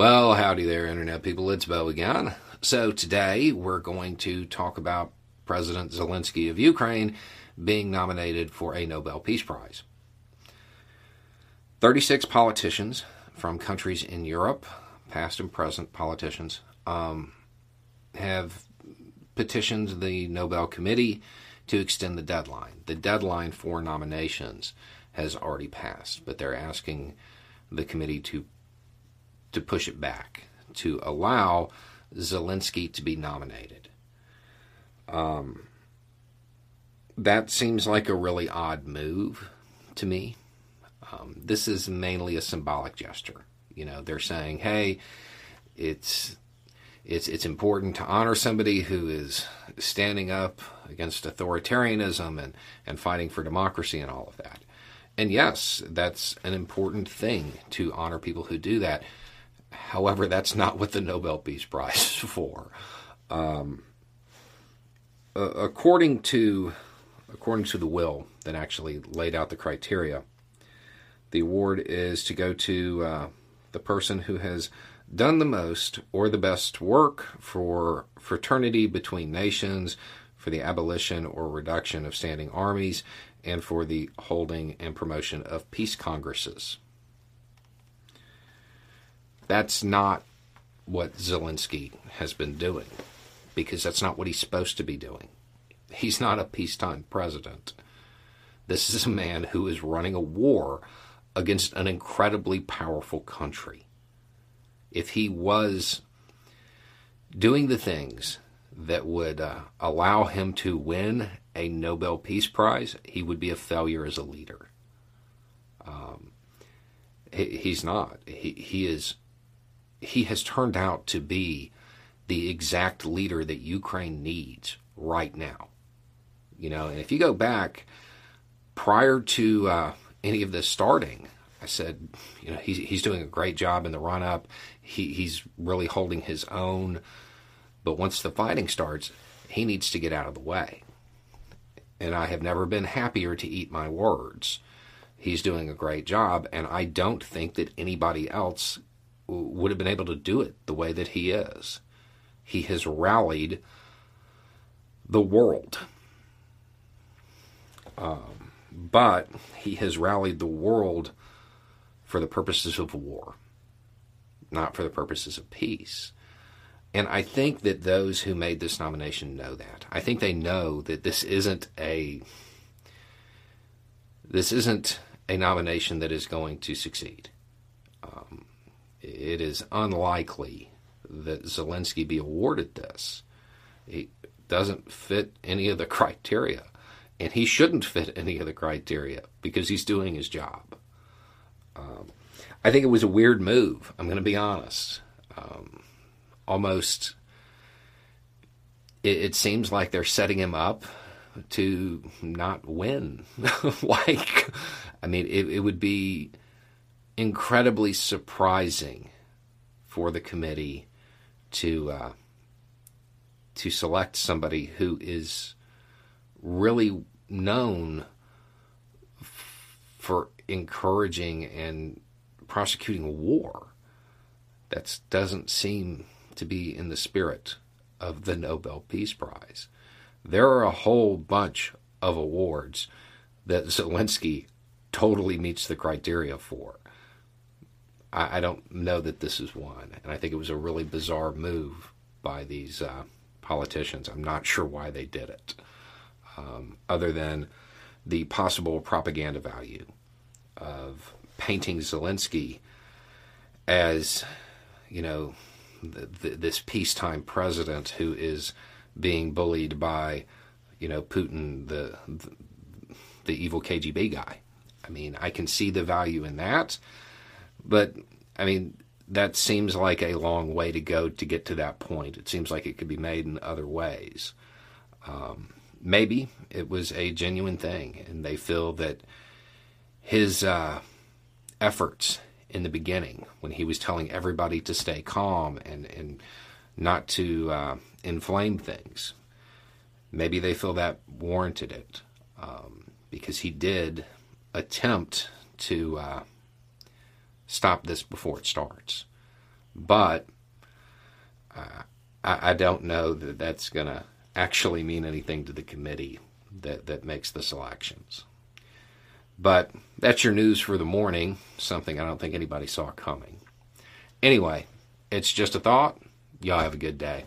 Well, howdy there, Internet people. It's Bo again. So, today we're going to talk about President Zelensky of Ukraine being nominated for a Nobel Peace Prize. 36 politicians from countries in Europe, past and present politicians, um, have petitioned the Nobel Committee to extend the deadline. The deadline for nominations has already passed, but they're asking the committee to to push it back to allow Zelensky to be nominated. Um, that seems like a really odd move to me. Um, this is mainly a symbolic gesture. You know, they're saying, "Hey, it's it's it's important to honor somebody who is standing up against authoritarianism and and fighting for democracy and all of that." And yes, that's an important thing to honor people who do that. However, that's not what the Nobel Peace Prize is for. Um, uh, according to according to the will that actually laid out the criteria, the award is to go to uh, the person who has done the most or the best work for fraternity between nations, for the abolition or reduction of standing armies, and for the holding and promotion of peace congresses. That's not what Zelensky has been doing because that's not what he's supposed to be doing. He's not a peacetime president. This is a man who is running a war against an incredibly powerful country. If he was doing the things that would uh, allow him to win a Nobel Peace Prize, he would be a failure as a leader. Um, he, he's not. He, he is he has turned out to be the exact leader that Ukraine needs right now. You know, and if you go back prior to uh, any of this starting, I said, you know, he's he's doing a great job in the run up. He he's really holding his own. But once the fighting starts, he needs to get out of the way. And I have never been happier to eat my words. He's doing a great job, and I don't think that anybody else would have been able to do it the way that he is. He has rallied the world. Um, but he has rallied the world for the purposes of war, not for the purposes of peace. And I think that those who made this nomination know that. I think they know that this isn't a this isn't a nomination that is going to succeed. Um, it is unlikely that Zelensky be awarded this. He doesn't fit any of the criteria, and he shouldn't fit any of the criteria because he's doing his job. Um, I think it was a weird move. I'm going to be honest. Um, almost, it, it seems like they're setting him up to not win. like, I mean, it, it would be incredibly surprising for the committee to uh, to select somebody who is really known f- for encouraging and prosecuting war. That doesn't seem to be in the spirit of the Nobel Peace Prize. There are a whole bunch of awards that Zelensky totally meets the criteria for. I, I, don't know that this is one. And I think it was a really bizarre move by these uh, politicians. I'm not sure why they did it, um, other than the possible propaganda value of painting Zelensky as, you know, the, the, this peacetime president who is being bullied by, you know, Putin, the, the the evil KGB guy. I mean, I can see the value in that. But I mean, that seems like a long way to go to get to that point. It seems like it could be made in other ways. Um, maybe it was a genuine thing, and they feel that his uh, efforts in the beginning, when he was telling everybody to stay calm and and not to uh, inflame things, maybe they feel that warranted it um, because he did attempt to. Uh, stop this before it starts. But uh, I, I don't know that that's going to actually mean anything to the committee that, that makes the selections. But that's your news for the morning, something I don't think anybody saw coming. Anyway, it's just a thought. Y'all have a good day.